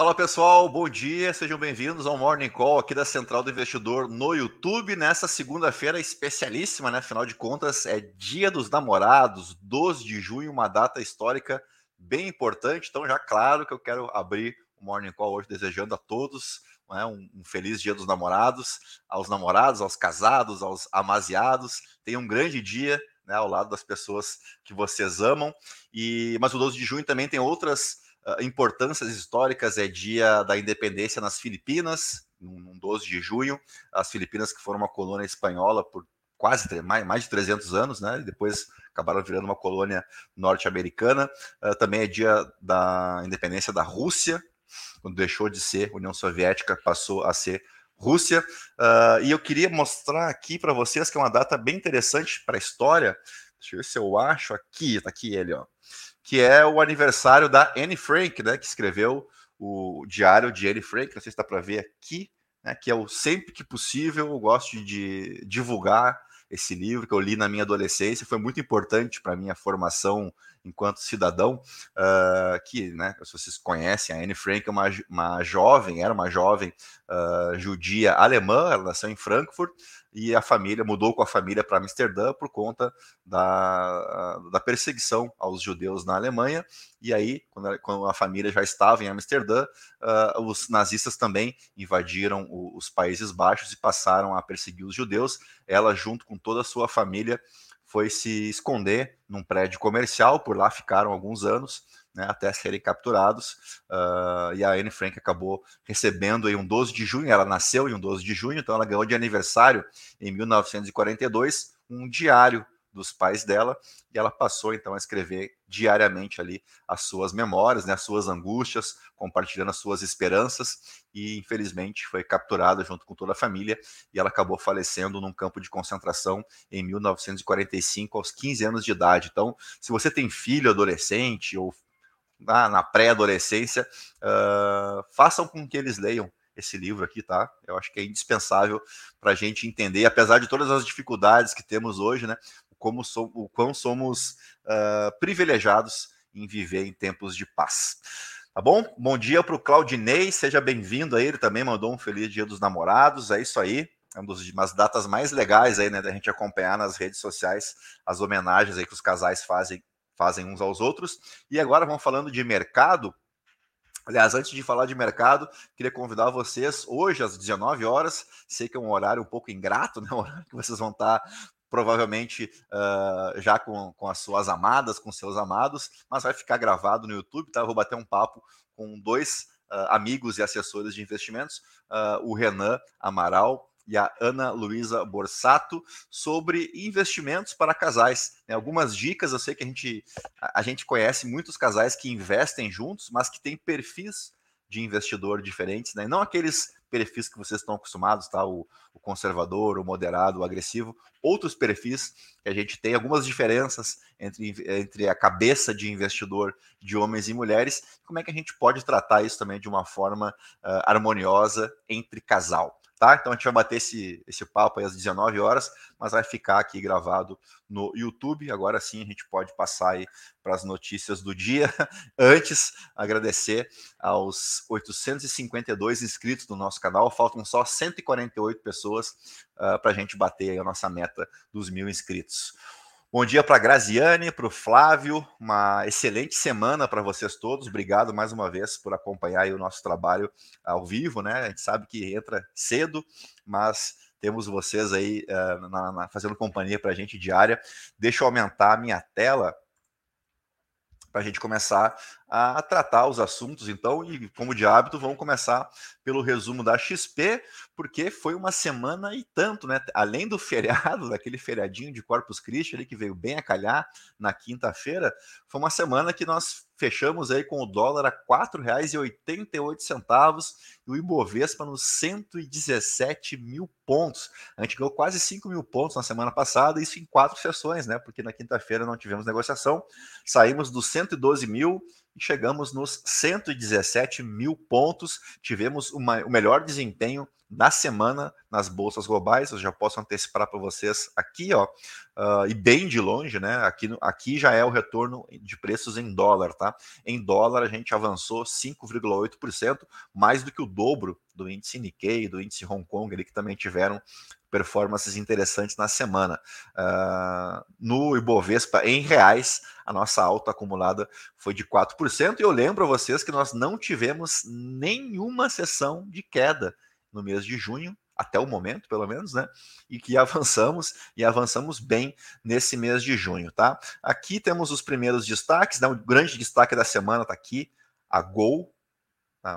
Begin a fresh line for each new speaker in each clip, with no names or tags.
Fala pessoal, bom dia, sejam bem-vindos ao Morning Call aqui da Central do Investidor no YouTube. Nessa segunda-feira especialíssima, né? Afinal de contas, é Dia dos Namorados, 12 de junho, uma data histórica bem importante. Então, já claro que eu quero abrir o Morning Call hoje desejando a todos né, um, um, feliz Dia dos Namorados, aos namorados, aos casados, aos amaziados. Tenham um grande dia né, ao lado das pessoas que vocês amam. E mas o 12 de junho também tem outras uh, importâncias históricas, é dia da independência nas Filipinas, no 12 de junho, as Filipinas que foram uma colônia espanhola por quase mais, mais de 300 anos, né? E depois acabaram virando uma colônia norte-americana. Uh, também é dia da independência da Rússia, quando deixou de ser União Soviética, passou a ser Rússia. Uh, e eu queria mostrar aqui para vocês que é uma data bem interessante para a história. Deixa eu ver se eu acho aqui, está aqui ele, ó. Que é o aniversário da Anne Frank, né, que escreveu o diário de Anne Frank, não sei se dá para ver aqui, né, que é o sempre que possível, eu gosto de divulgar esse livro que eu li na minha adolescência, foi muito importante para minha formação enquanto cidadão, uh, que, né, se vocês conhecem, a Anne Frank é uma, uma jovem, era uma jovem uh, judia alemã, ela nasceu em Frankfurt, e a família mudou com a família para Amsterdã por conta da, da perseguição aos judeus na Alemanha. E aí, quando a, quando a família já estava em Amsterdã, uh, os nazistas também invadiram o, os Países Baixos e passaram a perseguir os judeus. Ela, junto com toda a sua família, foi se esconder num prédio comercial, por lá ficaram alguns anos né, até serem capturados. Uh, e a Anne Frank acabou recebendo em um 12 de junho, ela nasceu em um 12 de junho, então ela ganhou de aniversário em 1942 um diário dos pais dela, e ela passou então a escrever diariamente ali as suas memórias, né, as suas angústias, compartilhando as suas esperanças, e infelizmente foi capturada junto com toda a família, e ela acabou falecendo num campo de concentração em 1945, aos 15 anos de idade. Então, se você tem filho adolescente ou na, na pré-adolescência, uh, façam com que eles leiam esse livro aqui, tá? Eu acho que é indispensável para a gente entender, apesar de todas as dificuldades que temos hoje, né? Como so, o quão somos uh, privilegiados em viver em tempos de paz. Tá bom? Bom dia para o Claudinei, seja bem-vindo aí. Ele também mandou um feliz dia dos namorados. É isso aí. É uma das datas mais legais aí, né, da gente acompanhar nas redes sociais as homenagens aí que os casais fazem fazem uns aos outros. E agora vamos falando de mercado. Aliás, antes de falar de mercado, queria convidar vocês hoje às 19 horas. Sei que é um horário um pouco ingrato, né? Um horário que vocês vão estar provavelmente uh, já com, com as suas amadas, com seus amados, mas vai ficar gravado no YouTube, tá? Eu vou bater um papo com dois uh, amigos e assessores de investimentos, uh, o Renan Amaral e a Ana Luísa Borsato sobre investimentos para casais. Né? Algumas dicas, eu sei que a gente, a gente conhece muitos casais que investem juntos, mas que têm perfis de investidor diferentes, né? não aqueles perfis que vocês estão acostumados, tá? O, o, conservador, o moderado, o agressivo, outros perfis que a gente tem, algumas diferenças entre, entre a cabeça de investidor de homens e mulheres, como é que a gente pode tratar isso também de uma forma uh, harmoniosa entre casal tá? Então a gente vai bater esse, esse papo às 19 horas, mas vai ficar aqui gravado no YouTube. Agora sim a gente pode passar aí para as notícias do dia. Antes, agradecer aos 852 inscritos do nosso canal. Faltam só 148 pessoas uh, ah, para a gente bater a nossa meta dos mil inscritos. Bom dia para Graziane, para o Flávio, uma excelente semana para vocês todos. Obrigado mais uma vez por acompanhar o nosso trabalho ao vivo, né? A gente sabe que entra cedo, mas temos vocês aí uh, na, na, fazendo companhia para a gente diária. Deixa eu aumentar a minha tela para a gente começar a tratar os assuntos, então, e como de hábito, vamos começar pelo resumo da XP, porque foi uma semana e tanto, né? Além do feriado, daquele feriadinho de Corpus Christi ali que veio bem a calhar na quinta-feira, foi uma semana que nós fechamos aí com o dólar a R$ 4,88 e o Ibovespa nos 117 mil pontos. A gente ganhou quase 5 mil pontos na semana passada, isso em quatro sessões, né? Porque na quinta-feira não tivemos negociação, saímos dos 112 mil chegamos nos 117 mil pontos. Tivemos uma, o melhor desempenho da semana nas bolsas globais. Eu já posso antecipar para vocês aqui, ó, uh, e bem de longe, né? Aqui, aqui já é o retorno de preços em dólar, tá? Em dólar a gente avançou 5,8%, mais do que o dobro do índice Nikkei, do índice Hong Kong, ali, que também tiveram performances interessantes na semana. Uh, no Ibovespa, em reais, a nossa alta acumulada foi de 4%. E eu lembro a vocês que nós não tivemos nenhuma sessão de queda no mês de junho, até o momento, pelo menos, né? E que avançamos e avançamos bem nesse mês de junho, tá? Aqui temos os primeiros destaques, né? O grande destaque da semana está aqui, a Gol?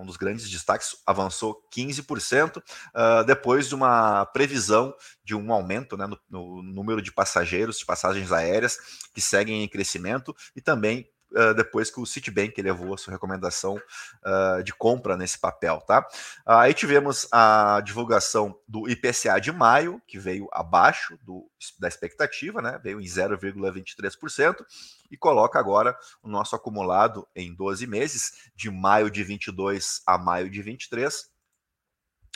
Um dos grandes destaques, avançou 15%, uh, ah, depois de uma previsão de um aumento né, no, no número de passageiros, de passagens aéreas, que seguem em crescimento, e também uh, depois que o Citibank levou a sua recomendação uh, de compra nesse papel, tá? Uh, aí tivemos a divulgação do IPCA de maio, que veio abaixo do, da expectativa, né? Veio em 0,23% e coloca agora o nosso acumulado em 12 meses, de maio de 22 a maio de 23,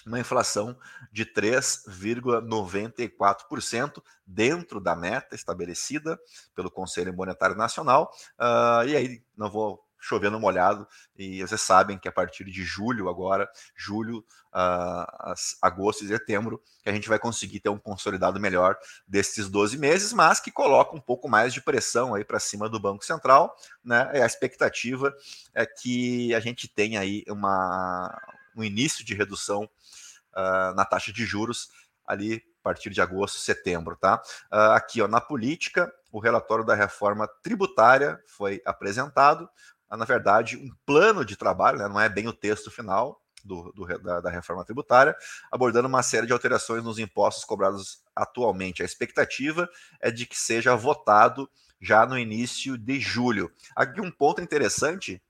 uma inflação de 3,94% dentro da meta estabelecida pelo Conselho Monetário Nacional. Uh, e aí, não vou chovendo molhado, e vocês sabem que a partir de julho, agora, julho, uh, agosto e setembro, que a gente vai conseguir ter um consolidado melhor desses 12 meses, mas que coloca um pouco mais de pressão aí para cima do Banco Central, né? E a expectativa é que a gente tenha aí uma, um início de redução uh, na taxa de juros ali a partir de agosto, setembro, tá? Uh, aqui, ó, na política, o relatório da reforma tributária foi apresentado. Na verdade, um plano de trabalho, né, não é bem o texto final do, do da, da, reforma tributária, abordando uma série de alterações nos impostos cobrados atualmente. A expectativa é de que seja votado já no início de julho. Aqui um ponto interessante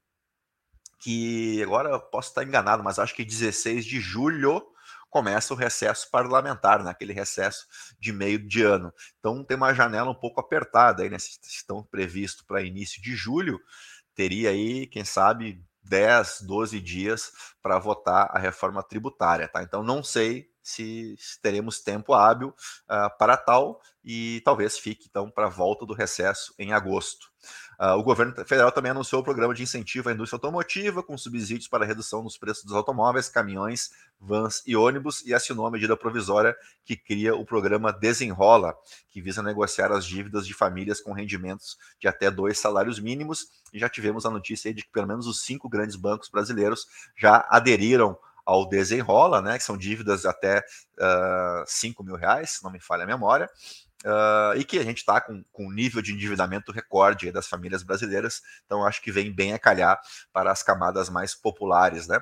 que agora eu posso estar enganado, mas acho que 16 de julho começa o recesso parlamentar, né, recesso de meio de ano. Então tem uma janela um pouco apertada aí, né? Estão previsto para início de julho, teria aí, quem sabe, 10, 12 dias para votar a reforma tributária, tá? Então não sei se, teremos tempo hábil uh, para tal e talvez fique então para a volta do recesso em agosto. Uh, o governo federal também anunciou o programa de incentivo à indústria automotiva, com subsídios para redução nos preços dos automóveis, caminhões, vans e ônibus, e assinou a medida provisória que cria o programa Desenrola, que visa negociar as dívidas de famílias com rendimentos de até dois salários mínimos. E já tivemos a notícia de que pelo menos os cinco grandes bancos brasileiros já aderiram ao Desenrola, né, que são dívidas até uh, ah, 5 mil reais, se não me falha a memória. Uh, e que a gente está com, com um nível de endividamento recorde das famílias brasileiras, então acho que vem bem a calhar para as camadas mais populares, né?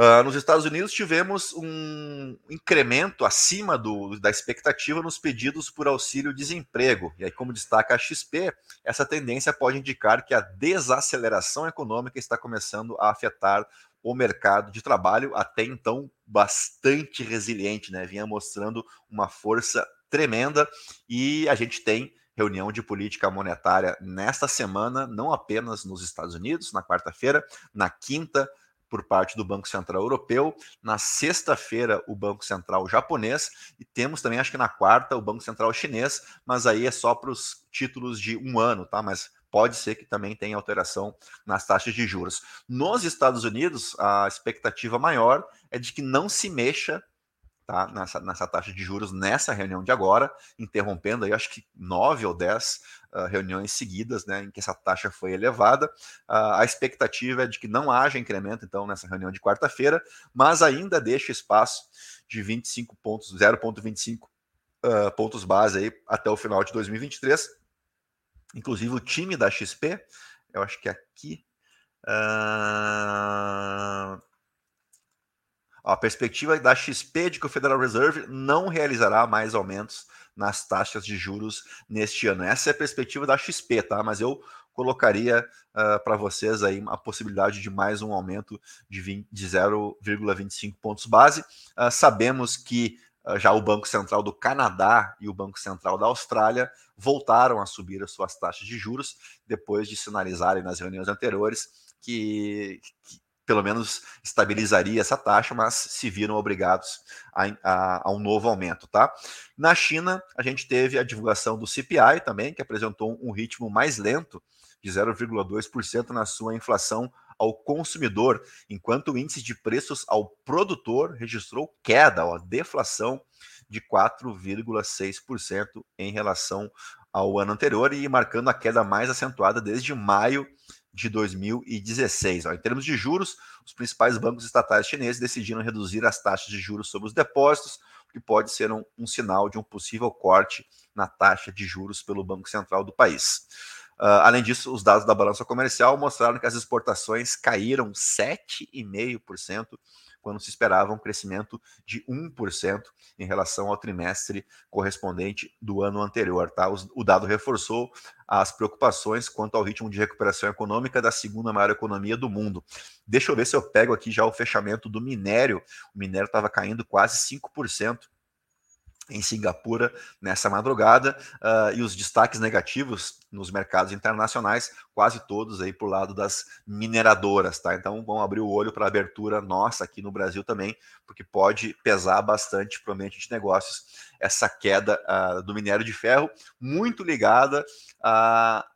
Uh, nos Estados Unidos tivemos um incremento acima do, da expectativa nos pedidos por auxílio-desemprego. E aí, como destaca a XP, essa tendência pode indicar que a desaceleração econômica está começando a afetar o mercado de trabalho, até então bastante resiliente, né? Vinha mostrando uma força tremenda e a gente tem reunião de política monetária nesta semana, não apenas nos Estados Unidos, na quarta-feira, na quinta, por parte do Banco Central Europeu, na sexta-feira, o Banco Central japonês, e temos também, acho que na quarta, o Banco Central chinês, mas aí é só para os títulos de um ano, tá? Mas pode ser que também tenha alteração nas taxas de juros. Nos Estados Unidos, a expectativa maior é de que não se mexa tá, nessa, nessa taxa de juros nessa reunião de agora, interrompendo aí acho que nove ou dez uh, reuniões seguidas né, em que essa taxa foi elevada. Uh, a expectativa é de que não haja incremento, então, nessa reunião de quarta-feira, mas ainda deixa espaço de 25 pontos, 0,25 uh, pontos base aí até o final de 2023. Inclusive o time da XP, eu acho que aqui. Uh, a perspectiva da XP de que o Federal Reserve não realizará mais aumentos nas taxas de juros neste ano. Essa é a perspectiva da XP, tá? Mas eu colocaria uh, para vocês aí a possibilidade de mais um aumento de, de 0,25 pontos base. Uh, sabemos que uh, já o Banco Central do Canadá e o Banco Central da Austrália voltaram a subir as suas taxas de juros depois de sinalizarem nas reuniões anteriores que, que pelo menos estabilizaria essa taxa, mas se viram obrigados a, a, a, um novo aumento, tá? Na China, a gente teve a divulgação do CPI também, que apresentou um ritmo mais lento, de 0,2% na sua inflação ao consumidor, enquanto o índice de preços ao produtor registrou queda, ó, deflação de 4,6% em relação ao ano anterior e marcando a queda mais acentuada desde maio de 2016. Ó. Em termos de juros, os principais bancos estatais chineses decidiram reduzir as taxas de juros sobre os depósitos, o que pode ser um, um sinal de um possível corte na taxa de juros pelo Banco Central do país. Uh, além disso, os dados da balança comercial mostraram que as exportações caíram 7,5% quando se esperava um crescimento de 1% em relação ao trimestre correspondente do ano anterior. Tá? O dado reforçou as preocupações quanto ao ritmo de recuperação econômica da segunda maior economia do mundo. Deixa eu ver se eu pego aqui já o fechamento do minério. O minério estava caindo quase 5% em Singapura nessa madrugada uh, e os destaques negativos nos mercados internacionais, quase todos aí por lado das mineradoras, tá? Então vamos abrir o olho para a abertura nossa aqui no Brasil também, porque pode pesar bastante para o ambiente de negócios essa queda uh, do minério de ferro, muito ligada a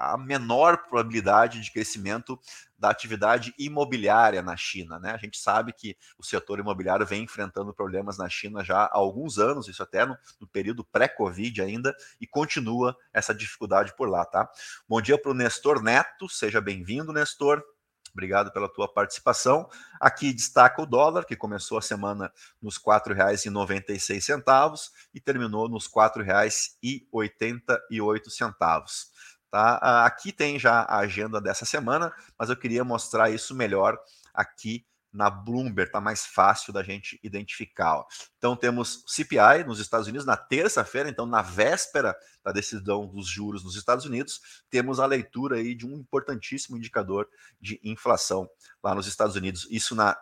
a menor probabilidade de crescimento da atividade imobiliária na China. Né? A gente sabe que o setor imobiliário vem enfrentando problemas na China já há alguns anos, isso até no, no período pré-Covid ainda, e continua essa dificuldade por lá. Tá? Bom dia para o Nestor Neto, seja bem-vindo, Nestor. Obrigado pela tua participação. Aqui destaca o dólar, que começou a semana nos R$ 4,96 e terminou nos R$ 4,88. Tá? Aqui tem já a agenda dessa semana, mas eu queria mostrar isso melhor aqui na Bloomberg, está mais fácil da gente identificar. Ó. Então temos CPI nos Estados Unidos na terça-feira, então na véspera da decisão dos juros nos Estados Unidos, temos a leitura aí de um importantíssimo indicador de inflação lá nos Estados Unidos. Isso na,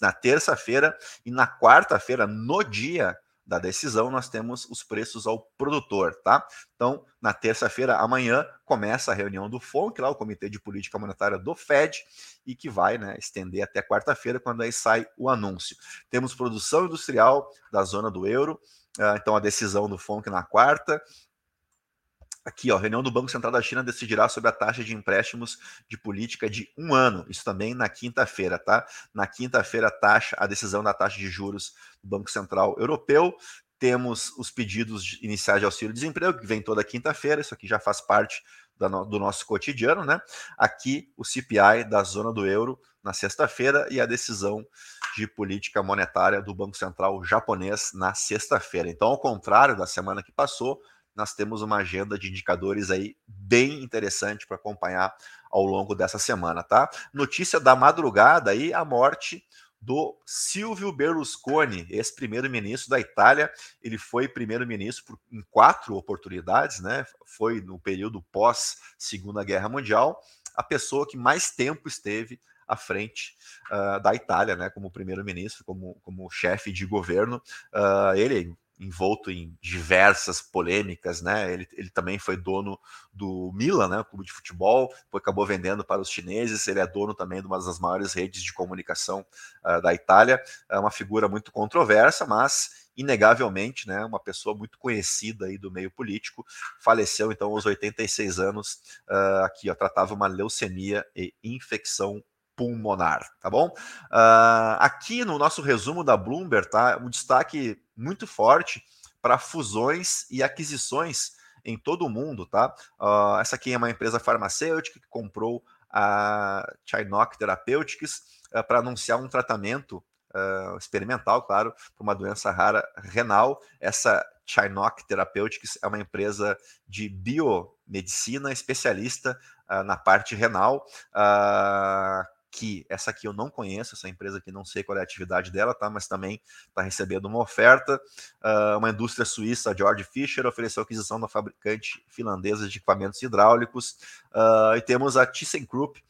na terça-feira e na quarta-feira, no dia da decisão, nós temos os preços ao produtor, tá? Então, na terça-feira, amanhã, começa a reunião do FONC, lá o Comitê de Política Monetária do FED, e que vai né, estender até quarta-feira, quando aí sai o anúncio. Temos produção industrial da zona do euro, uh, então a decisão do FONC na quarta, Aqui, ó, reunião do Banco Central da China decidirá sobre a taxa de empréstimos de política de um ano. Isso também na quinta-feira, tá? Na quinta-feira, a taxa, a decisão da taxa de juros do Banco Central Europeu. Temos os pedidos iniciais de auxílio-desemprego, que vem toda quinta-feira. Isso aqui já faz parte do nosso cotidiano, né? Aqui, o CPI da zona do euro na sexta-feira e a decisão de política monetária do Banco Central japonês na sexta-feira. Então, ao contrário da semana que passou, nós temos uma agenda de indicadores aí bem interessante para acompanhar ao longo dessa semana, tá? Notícia da madrugada aí, a morte do Silvio Berlusconi, ex-primeiro-ministro da Itália. Ele foi primeiro-ministro em quatro oportunidades, né? Foi no período pós Segunda Guerra Mundial, a pessoa que mais tempo esteve à frente uh, da Itália, né? Como primeiro-ministro, como, como chefe de governo. Uh, ele envolto em diversas polêmicas, né? Ele, ele também foi dono do Milan, né? O clube de futebol, foi, acabou vendendo para os chineses. Ele é dono também de uma das maiores redes de comunicação uh, da Itália. É uma figura muito controversa, mas inegavelmente, né? Uma pessoa muito conhecida aí do meio político. Faleceu então aos 86 anos. Uh, aqui, ó, tratava uma leucemia e infecção pulmonar, tá bom? Uh, aqui no nosso resumo da Bloomberg, tá? Um destaque muito forte para fusões e aquisições em todo o mundo, tá? Uh, essa aqui é uma empresa farmacêutica que comprou a Chinook Therapeutics uh, para anunciar um tratamento uh, experimental, claro, para uma doença rara renal. Essa Chinook Therapeutics é uma empresa de biomedicina especialista na parte renal, que essa aqui eu não conheço, essa empresa aqui não sei qual é a atividade dela, tá? Mas também está recebendo uma oferta. Uh, uma indústria suíça, George Fisher, ofereceu aquisição da fabricante finlandesa de equipamentos hidráulicos. Uh, e temos a ThyssenKrupp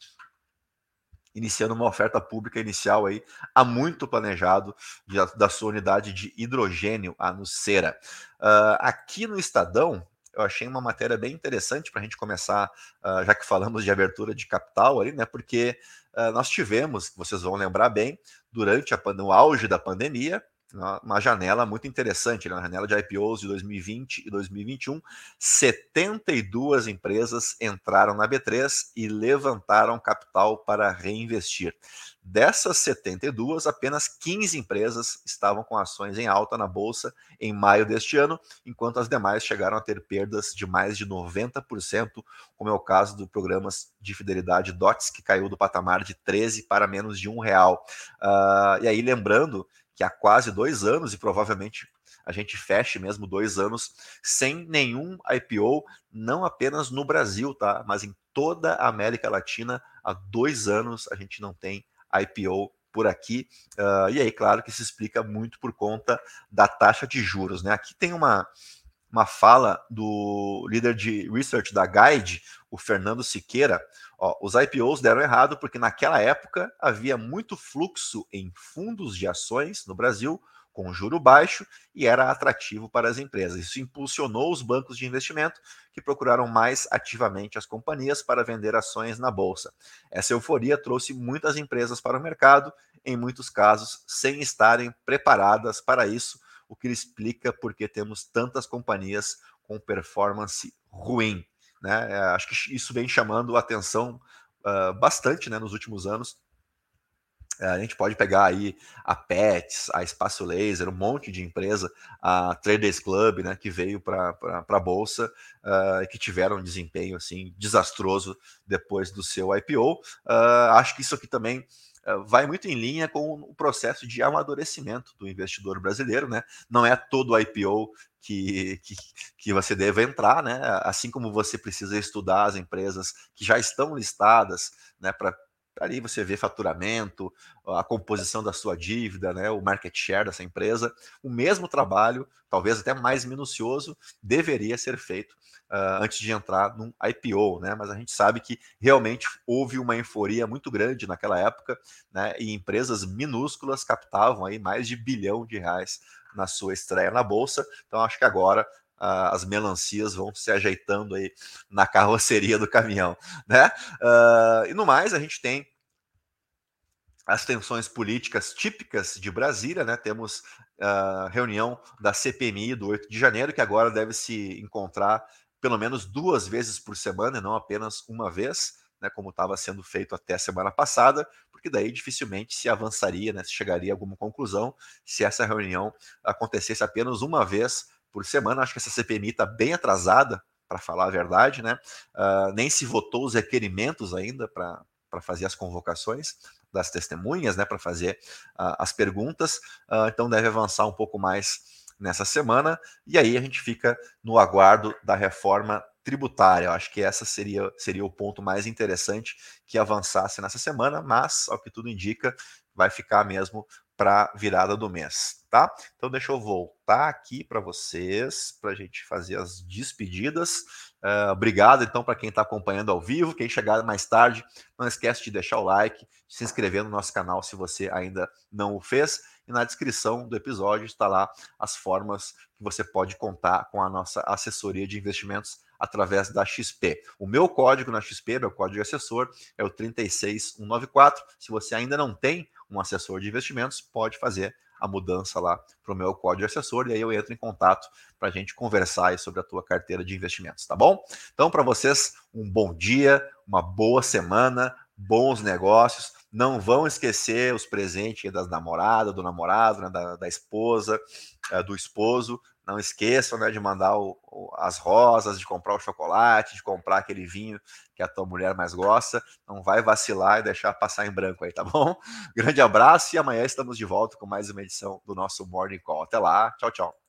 iniciando uma oferta pública inicial aí, há muito planejado de, da sua unidade de hidrogênio, a Nucera. Uh, aqui no Estadão, eu achei uma matéria bem interessante para a gente começar, uh, já que falamos de abertura de capital ali, né? Porque uh, nós tivemos, vocês vão lembrar bem, durante a, no auge da pandemia, uma janela muito interessante, né? uma janela de IPOs de 2020 e 2021. 72 empresas entraram na B3 e levantaram capital para reinvestir. Dessas 72, apenas 15 empresas estavam com ações em alta na bolsa em maio deste ano, enquanto as demais chegaram a ter perdas de mais de 90%, como é o caso do programas de fidelidade DOTS, que caiu do patamar de 13 para menos de um real. Uh, e aí, lembrando que há quase dois anos, e provavelmente a gente feche mesmo dois anos, sem nenhum IPO, não apenas no Brasil, tá? Mas em toda a América Latina, há dois anos a gente não tem IPO por aqui. Uh, e aí, claro que se explica muito por conta da taxa de juros, né? Aqui tem uma, uma fala do líder de research da Guide, o Fernando Siqueira. Ó, os IPOs deram errado porque naquela época havia muito fluxo em fundos de ações no Brasil com juro baixo e era atrativo para as empresas. Isso impulsionou os bancos de investimento que procuraram mais ativamente as companhias para vender ações na bolsa. Essa euforia trouxe muitas empresas para o mercado, em muitos casos sem estarem preparadas para isso, o que explica porque temos tantas companhias com performance ruim. Né? É, acho que isso vem chamando a atenção uh, bastante né, nos últimos anos. Uh, a gente pode pegar aí a Pets, a Espaço Laser, um monte de empresa, a Traders Club, né, que veio para a bolsa uh, e que tiveram um desempenho assim desastroso depois do seu IPO. acho que isso aqui também vai muito em linha com o processo de amadurecimento do investidor brasileiro, né? Não é todo IPO que, que, que você deve entrar, né? Assim como você precisa estudar as empresas que já estão listadas, né? Para ali você vê faturamento, a composição da sua dívida, né, o market share dessa empresa. O mesmo trabalho, talvez até mais minucioso, deveria ser feito uh, antes de entrar num IPO, né? Mas a gente sabe que realmente houve uma euforia muito grande naquela época, né? E empresas minúsculas captavam aí mais de bilhão de reais na sua estreia na bolsa. Então acho que agora uh, as melancias vão se ajeitando aí na carroceria do caminhão, né? Uh, e no mais a gente tem as tensões políticas típicas de Brasília, né? Temos uh, reunião da CPMI do 8 de janeiro, que agora deve se encontrar pelo menos duas vezes por semana, e não apenas uma vez né, como estava sendo feito até a semana passada, porque daí dificilmente se avançaria, né, se chegaria a alguma conclusão se essa reunião acontecesse apenas uma vez por semana. Acho que essa CPMI está bem atrasada, para falar a verdade, né? Uh, nem se votou os requerimentos ainda para fazer as convocações das testemunhas, né, para fazer uh, as perguntas, uh, então deve avançar um pouco mais nessa semana, e aí a gente fica no aguardo da reforma tributária. Eu acho que essa seria, seria o ponto mais interessante que avançasse nessa semana, mas, ao que tudo indica, vai ficar mesmo para virada do mês, tá? Então deixa eu voltar aqui para vocês, para a gente fazer as despedidas. Uh, obrigado então para quem está acompanhando ao vivo, quem chegar mais tarde, não esquece de deixar o like, de se inscrever no nosso canal se você ainda não o fez. E na descrição do episódio está lá as formas que você pode contar com a nossa assessoria de investimentos através da XP. O meu código na XP, meu código assessor, é o 36194. Se você ainda não tem um assessor de investimentos, pode fazer a mudança lá para o meu código assessor e aí eu entro em contato para a gente conversar sobre a tua carteira de investimentos, tá bom? Então, para vocês, um bom dia, uma boa semana, bons negócios. Não vão esquecer os presentes das namoradas, do namorado, né, da, da esposa, é, do esposo. Não esqueçam né, de mandar o, o, as rosas, de comprar o chocolate, de comprar aquele vinho que a tua mulher mais gosta. Não vai vacilar e deixar passar em branco aí, tá bom? Grande abraço e amanhã estamos de volta com mais uma edição do nosso Morning Call. Até lá, tchau, tchau.